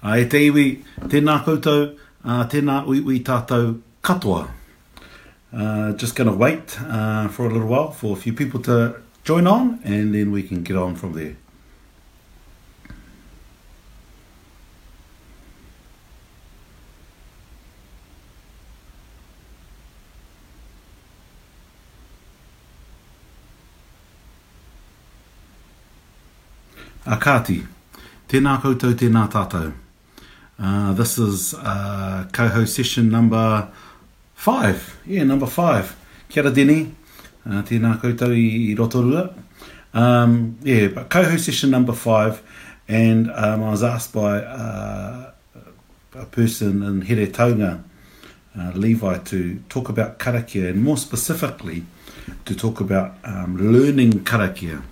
Uh, e te iwi, tēnā koutou, uh, tēnā ui ui tātou katoa. Uh, just going to wait uh, for a little while for a few people to join on and then we can get on from there. Akati, tēnā koutou, tēnā tātou. Uh, this is uh, coho session number five. Yeah, number five. Kia ora, Denny. Uh, tēnā koutou i, i Rotorua. Um, yeah, but coho session number five. And um, I was asked by uh, a person in Here Taunga, uh, Levi, to talk about karakia and more specifically to talk about um, learning karakia.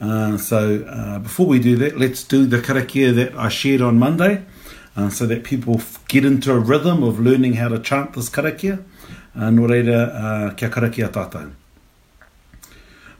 Uh, so uh, before we do that, let's do the karakia that I shared on Monday uh, so that people f- get into a rhythm of learning how to chant this karakia. Uh, nō reira, uh, kia karakia tātou.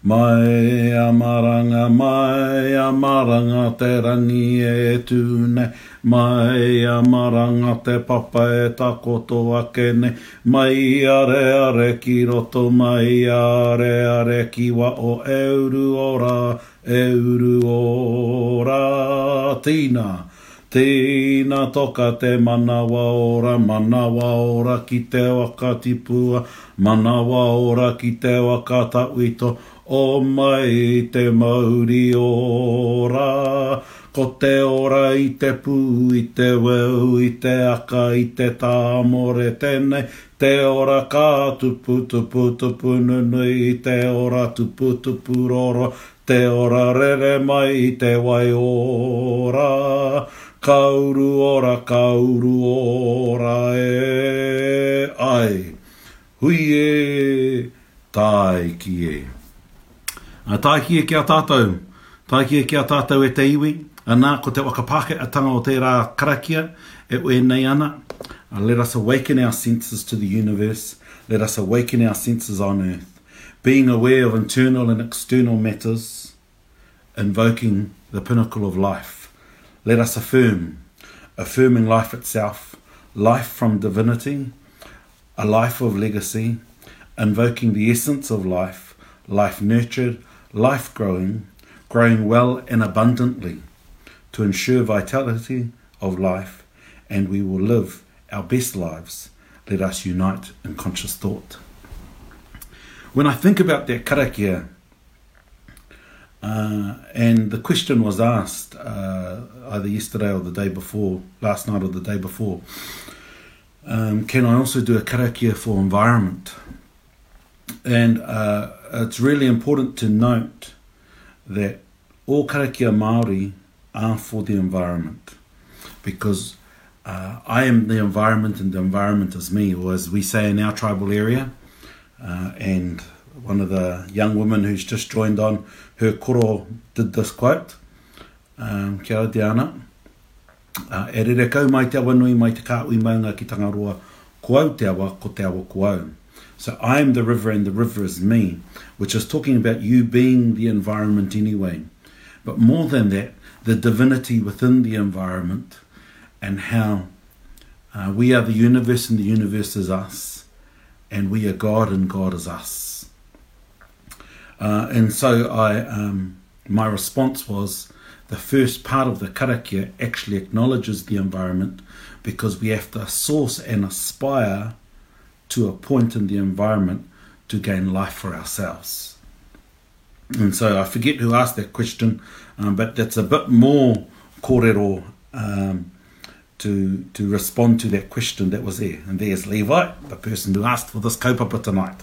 Mai amaranga, mai amaranga te rangi e tūne, mai amaranga te papa e takoto ake nei, mai are are ki roto, mai are are ki wa o euru ora, euru ora tīna. Tēnā toka te manawa ora, manawa ora ki te waka tipua, manawa ora ki te waka tawito, o mai te mauri ora. Ko te ora i te pū, i te weu, i te aka, i te tāmore tēnei, te ora kā tupu tupu tupu nunu, i te ora tupu tupu roro, te ora rere mai i te wai ora. Kauru ora, kauru ora e ai. Hui e, tai ki e. A tai ki e kia tātou. Tai ki e kia tātou e te iwi. Anā, ko te wakapake atanga o te rā karakia e oe nei ana. Uh, let us awaken our senses to the universe. Let us awaken our senses on earth. Being aware of internal and external matters. Invoking the pinnacle of life. Let us affirm, affirming life itself, life from divinity, a life of legacy, invoking the essence of life, life nurtured, life growing, growing well and abundantly, to ensure vitality of life, and we will live our best lives. Let us unite in conscious thought. When I think about that karakia, uh, and the question was asked uh, either yesterday or the day before, last night or the day before. Um, can I also do a karakia for environment? And uh, it's really important to note that all karakia Maori are for the environment because uh, I am the environment and the environment is me, or as we say in our tribal area. Uh, and one of the young women who's just joined on, her koro did this quote. Um, kia ora te ana. Uh, e rere kau mai te awa nui mai te kāui maunga ki tangaroa ko au te awa, ko te awa ko au. So I am the river and the river is me, which is talking about you being the environment anyway. But more than that, the divinity within the environment and how uh, we are the universe and the universe is us, and we are God and God is us. Uh, and so I, um, my response was the first part of the karakia actually acknowledges the environment because we have to source and aspire to a point in the environment to gain life for ourselves. And so I forget who asked that question, um, but that's a bit more kōrero um, to, to respond to that question that was there. And there's Levi, the person who asked for this kaupapa tonight.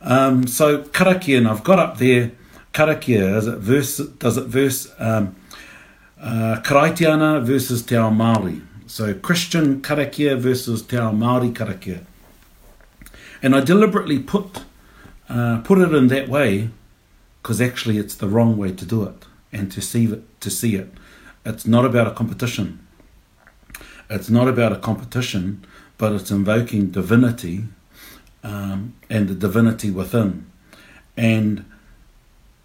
Um, so karakia, and I've got up there karakia. Does it verse? Does it verse? Um, uh, Karaitiana versus Te Ao Māori. So Christian karakia versus Te Ao Māori karakia. And I deliberately put, uh, put it in that way because actually it's the wrong way to do it and to see it. To see it. It's not about a competition. It's not about a competition, but it's invoking divinity um, and the divinity within. And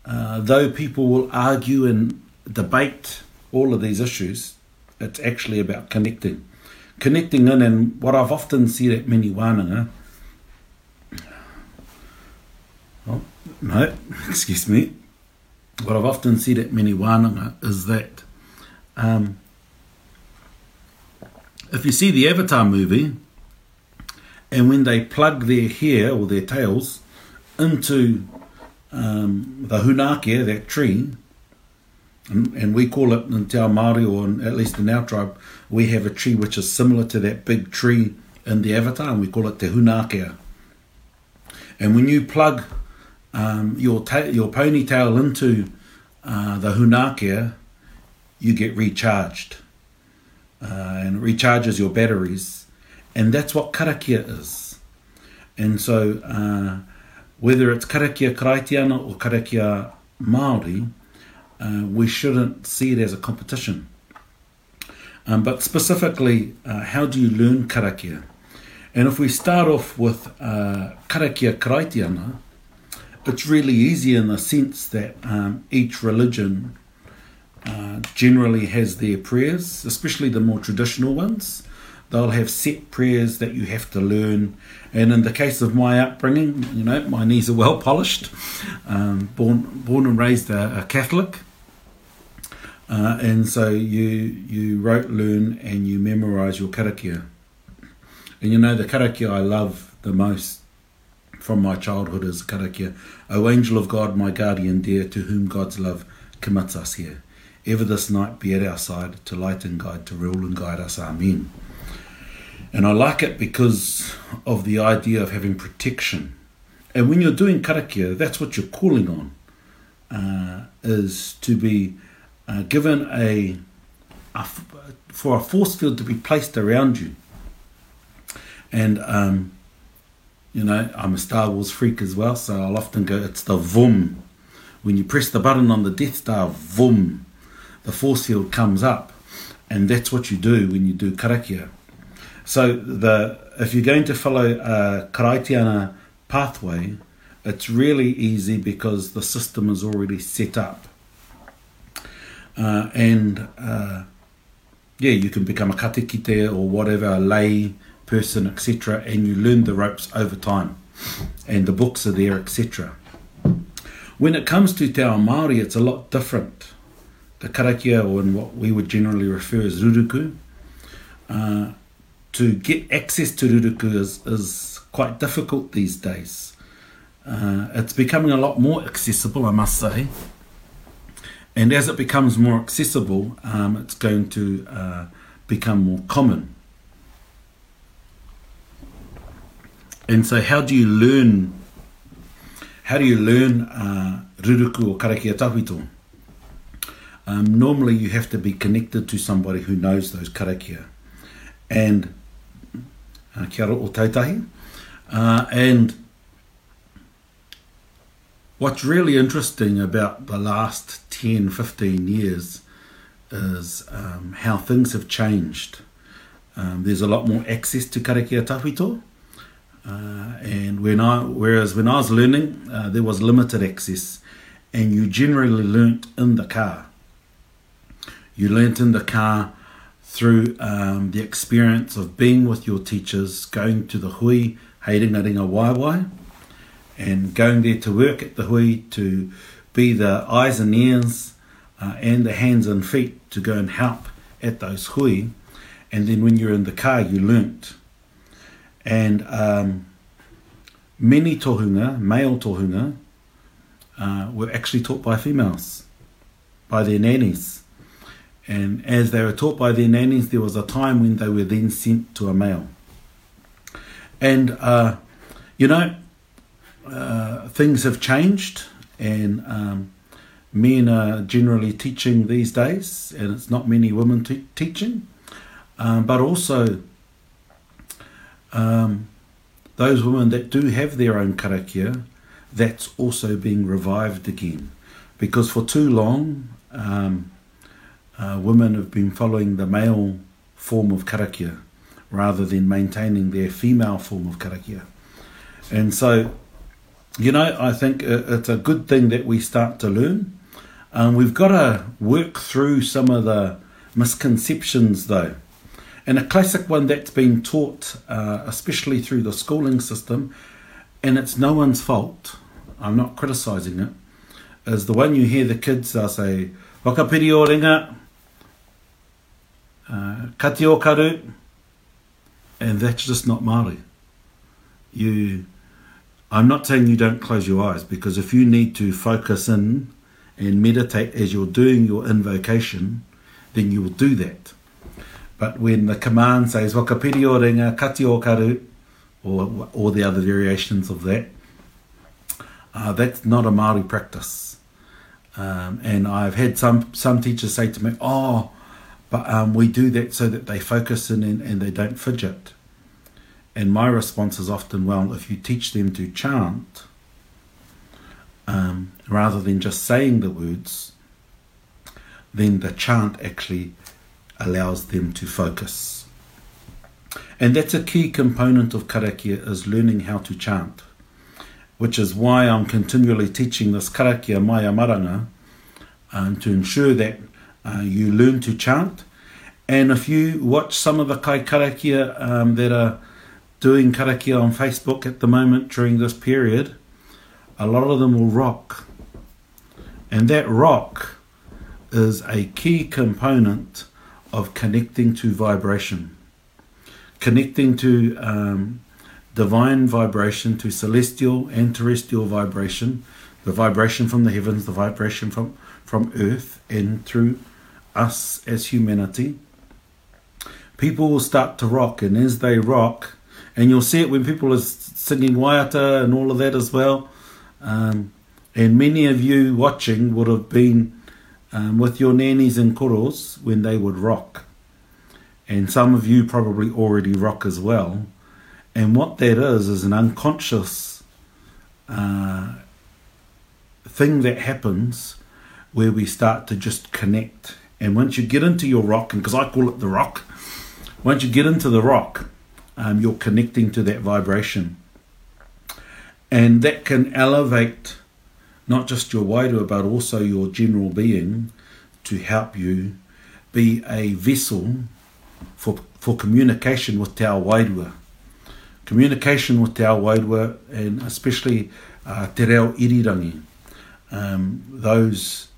uh, though people will argue and debate all of these issues, it's actually about connecting. Connecting in, and what I've often said at many wānanga, oh, no, excuse me, what I've often said at many wānanga is that um, if you see the Avatar movie, and when they plug their hair or their tails into um, the hunakia, that tree, and, and, we call it in Te Ao Māori, or in, at least in our tribe, we have a tree which is similar to that big tree in the Avatar, and we call it Te hunakia. And when you plug um, your ta- your ponytail into uh, the hunakia, you get recharged. Uh, and recharges your batteries. And that's what karakia is. And so, uh, whether it's karakia karaitiana or karakia Māori, uh, we shouldn't see it as a competition. Um, but specifically, uh, how do you learn karakia? And if we start off with uh, karakia karaitiana, it's really easy in the sense that um, each religion uh, generally has their prayers, especially the more traditional ones. They'll have set prayers that you have to learn. And in the case of my upbringing, you know, my knees are well polished. Um, born, born and raised a, a Catholic. Uh, and so you you wrote, learn, and you memorise your karakia. And you know the karakia I love the most from my childhood is karakia. O angel of God, my guardian dear, to whom God's love commits us here. Ever this night be at our side to light and guide, to rule and guide us. Amen. And I like it because of the idea of having protection. And when you're doing karakia, that's what you're calling on, uh, is to be uh, given a, a, for a force field to be placed around you. And um, you know, I'm a Star Wars freak as well, so I'll often go. It's the vum. When you press the button on the Death Star, vum, the force field comes up, and that's what you do when you do karakia. So the if you're going to follow a karaitiana pathway, it's really easy because the system is already set up. Uh, and uh, yeah, you can become a katekite or whatever, a lay person, etc., and you learn the ropes over time. And the books are there, etc. When it comes to Te Ao Māori, it's a lot different. The karakia, or in what we would generally refer as ruruku, uh, to get access to ruruku is, is quite difficult these days. Uh, it's becoming a lot more accessible, I must say. And as it becomes more accessible, um, it's going to uh, become more common. And so, how do you learn? How do you learn uh, ruruku or karakia tawhito? Um, normally, you have to be connected to somebody who knows those karakia. And uh, kia o tautahi. Uh, and What's really interesting about the last 10, 15 years is um, how things have changed. Um, there's a lot more access to karakia tawhito. Uh, and when I, whereas when I was learning, uh, there was limited access, and you generally learnt in the car. You learnt in the car through um, the experience of being with your teachers, going to the hui, heiringa ringa waiwai, and going there to work at the hui to be the eyes and ears uh, and the hands and feet to go and help at those hui. And then when you're in the car, you learnt. And um, many tohunga, male tohunga, uh, were actually taught by females, by their nannies. And as they were taught by their nannies, there was a time when they were then sent to a male. And, uh, you know, uh, things have changed, and um, men are generally teaching these days, and it's not many women te- teaching. Um, but also, um, those women that do have their own karakia, that's also being revived again. Because for too long, um, uh, women have been following the male form of karakia rather than maintaining their female form of karakia. And so, you know, I think it's a good thing that we start to learn. Um, we've got to work through some of the misconceptions, though. And a classic one that's been taught, uh, especially through the schooling system, and it's no one's fault, I'm not criticising it, is the one you hear the kids uh, say, Wakapiri o ringa, uh, kati o karu, and that's just not Māori. You, I'm not saying you don't close your eyes, because if you need to focus in and meditate as you're doing your invocation, then you will do that. But when the command says wakapiri o ringa, kati o karu, or, or the other variations of that, uh, that's not a Māori practice. Um, and I've had some, some teachers say to me, oh, but um, we do that so that they focus in and, and they don't fidget. And my response is often, well, if you teach them to chant, um, rather than just saying the words, then the chant actually allows them to focus. And that's a key component of karakia is learning how to chant, which is why I'm continually teaching this karakia maya maranga um, to ensure that uh, you learn to chant. And if you watch some of the kai karakia um, that are doing karakia on Facebook at the moment during this period, a lot of them will rock. And that rock is a key component of connecting to vibration, connecting to um, divine vibration, to celestial and terrestrial vibration, the vibration from the heavens, the vibration from, from earth, and through us as humanity. People will start to rock, and as they rock, and you'll see it when people are singing waiata and all of that as well um, and many of you watching would have been um, with your nannies and koros when they would rock. And some of you probably already rock as well. And what that is, is an unconscious uh, thing that happens where we start to just connect. And once you get into your rock, and because I call it the rock, once you get into the rock, um, you're connecting to that vibration. And that can elevate not just your wairua, but also your general being to help you be a vessel for, for communication with Te Ao Wairua. Communication with Te Ao Wairua, and especially uh, Te Reo Irirangi. Um, those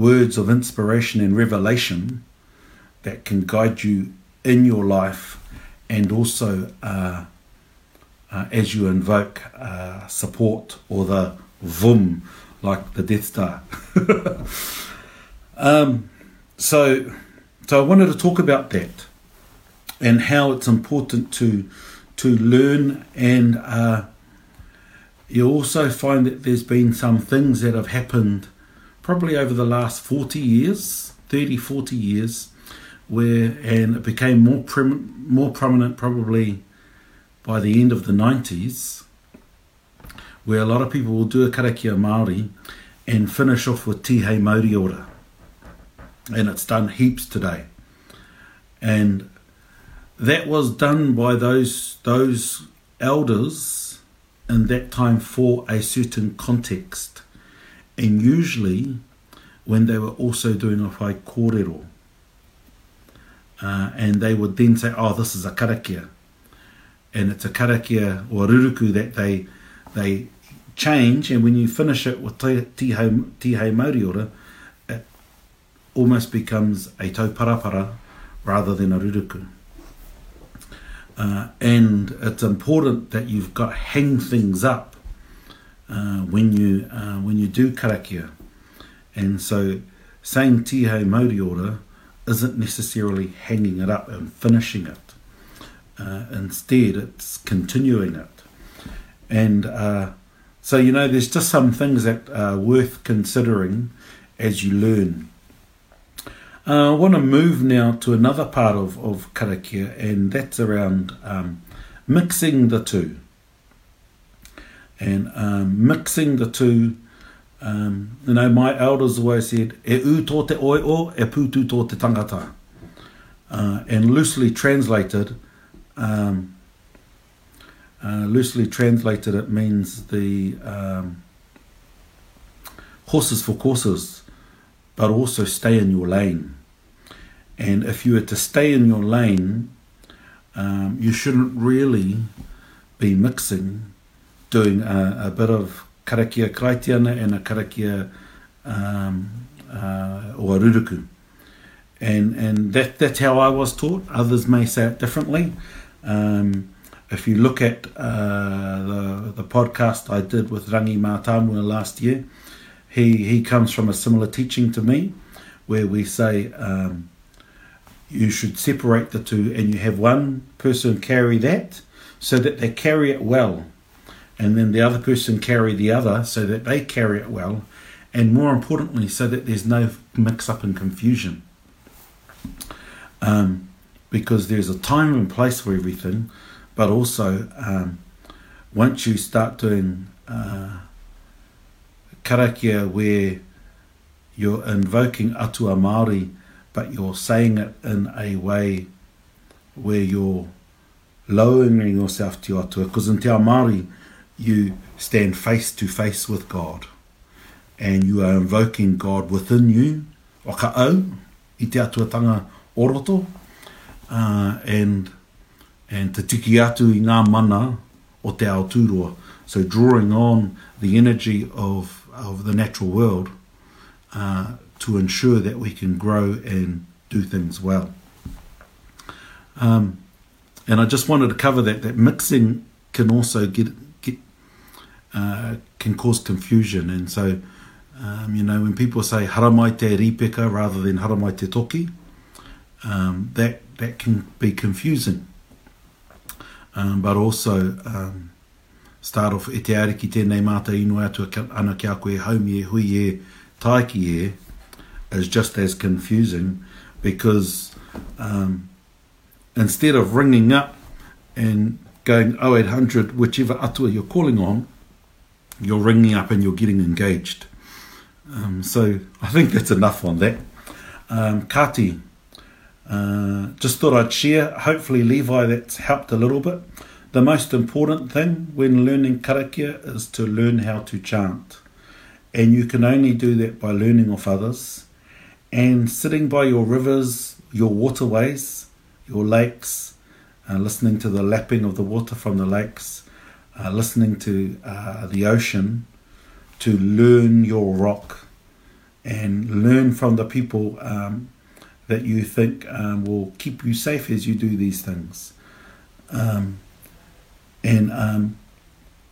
words of inspiration and revelation that can guide you in your life and also uh, uh, as you invoke uh, support or the vum, like the Death Star. um, so, so I wanted to talk about that and how it's important to to learn and uh, you also find that there's been some things that have happened probably over the last 40 years 30 40 years where and it became more prim- more prominent probably by the end of the 90s, where a lot of people will do a karakia Māori and finish off with Tihei Mauri Ora. And it's done heaps today. And that was done by those those elders in that time for a certain context. And usually when they were also doing a whai kōrero. Uh, and they would then say, oh, this is a karakia and it's a karakia or ruruku that they they change, and when you finish it with tihei, tihei mauri ora, it almost becomes a tauparapara rather than a ruruku. Uh, and it's important that you've got hang things up uh, when you uh, when you do karakia, and so saying mauri ora isn't necessarily hanging it up and finishing it. Uh, instead, it's continuing it. And uh, so, you know, there's just some things that are worth considering as you learn. Uh, I want to move now to another part of, of karakia, and that's around um, mixing the two. And um, mixing the two, um, you know, my elders always said, e u tō te oi o, e putu tō te tangata. Uh, and loosely translated, um, uh, loosely translated, it means the um, horses for courses, but also stay in your lane. And if you were to stay in your lane, um, you shouldn't really be mixing, doing a, a bit of karakia karaitiana and a karakia um, uh, or ruruku. And, and that, that's how I was taught. Others may say it differently. Um, if you look at uh, the, the podcast I did with Rangi Mātāmua last year, he, he comes from a similar teaching to me, where we say um, you should separate the two and you have one person carry that so that they carry it well, and then the other person carry the other so that they carry it well, and more importantly, so that there's no mix up and confusion. Um, because there's a time and place for everything, but also um, once you start doing uh, karakia where you're invoking atua Māori, but you're saying it in a way where you're lowering yourself to your atua. Because in te ao Māori, you stand face to face with God. And you are invoking God within you, o ka au, i te atuatanga oroto, uh, and, and te tiki atu i ngā mana o te ao. So drawing on the energy of of the natural world uh, to ensure that we can grow and do things well. Um, and I just wanted to cover that that mixing can also get uh, can cause confusion, and so um, you know when people say haramai te ripeka rather than haramai te toki, um, that that can be confusing. Um, but also um, start off e te ariki tēnei māta inu atu ana kia koe haumi e hui e taiki e is just as confusing because um, instead of ringing up and going 0800 whichever atua you're calling on you're ringing up and you're getting engaged. Um, so I think that's enough on that. Um, Kati uh, just thought I'd share. Hopefully Levi that's helped a little bit. The most important thing when learning karakia is to learn how to chant. And you can only do that by learning off others. And sitting by your rivers, your waterways, your lakes, and listening to the lapping of the water from the lakes, uh, listening to uh, the ocean to learn your rock and learn from the people um, that you think um, will keep you safe as you do these things. Um, and um,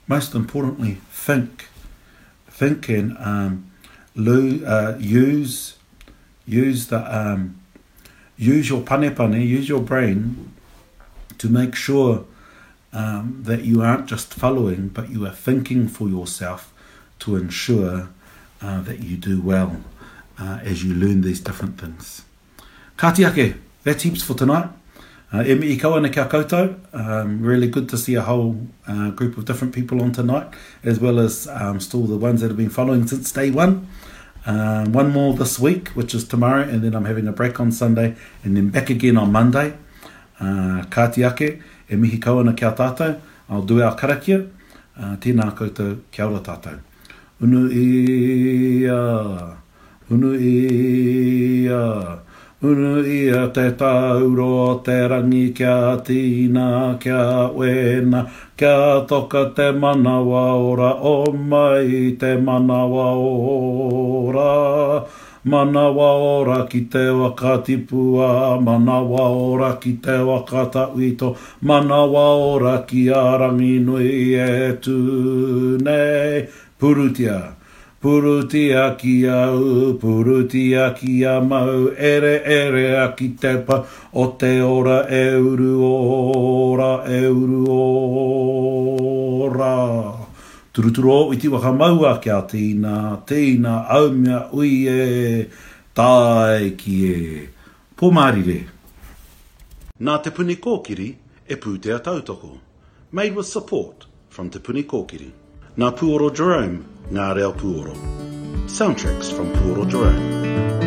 most importantly, think, think and um, lo- uh, use use the um, use your pane pane, use your brain to make sure um, that you aren't just following, but you are thinking for yourself to ensure uh, that you do well uh, as you learn these different things. Katiake, that's heaps for tonight. Uh, e mi i kawana kia koutou. Um, really good to see a whole uh, group of different people on tonight, as well as um, still the ones that have been following since day one. Uh, one more this week, which is tomorrow, and then I'm having a break on Sunday, and then back again on Monday. Uh, kāti ake, e mihi kawana kia tātou. au due a karakia. Uh, tēnā koutou, kia ora tātou. Unu ia, unu ia, Unu ia te tauro te rangi kia tīna kia wena kia toka te manawa ora o mai te manawa ora manawa ora ki te wakatipua manawa ora ki te wakatawito manawa ora ki arangi nui e tu nei purutia Purutia ki au, purutia ki a mau, ere ere a ki te pa, o te ora e uru ora, e uru ora. Turuturo o iti waka maua kia tīna, tīna aumia ui e, tai ki e. Pō marire. Nā te puni kōkiri e pūtea tautoko. Made with support from Te Puni Kōkiri. Nā Puoro Jerome, Ngā Reo Puoro. Soundtracks from Puoro Jerome.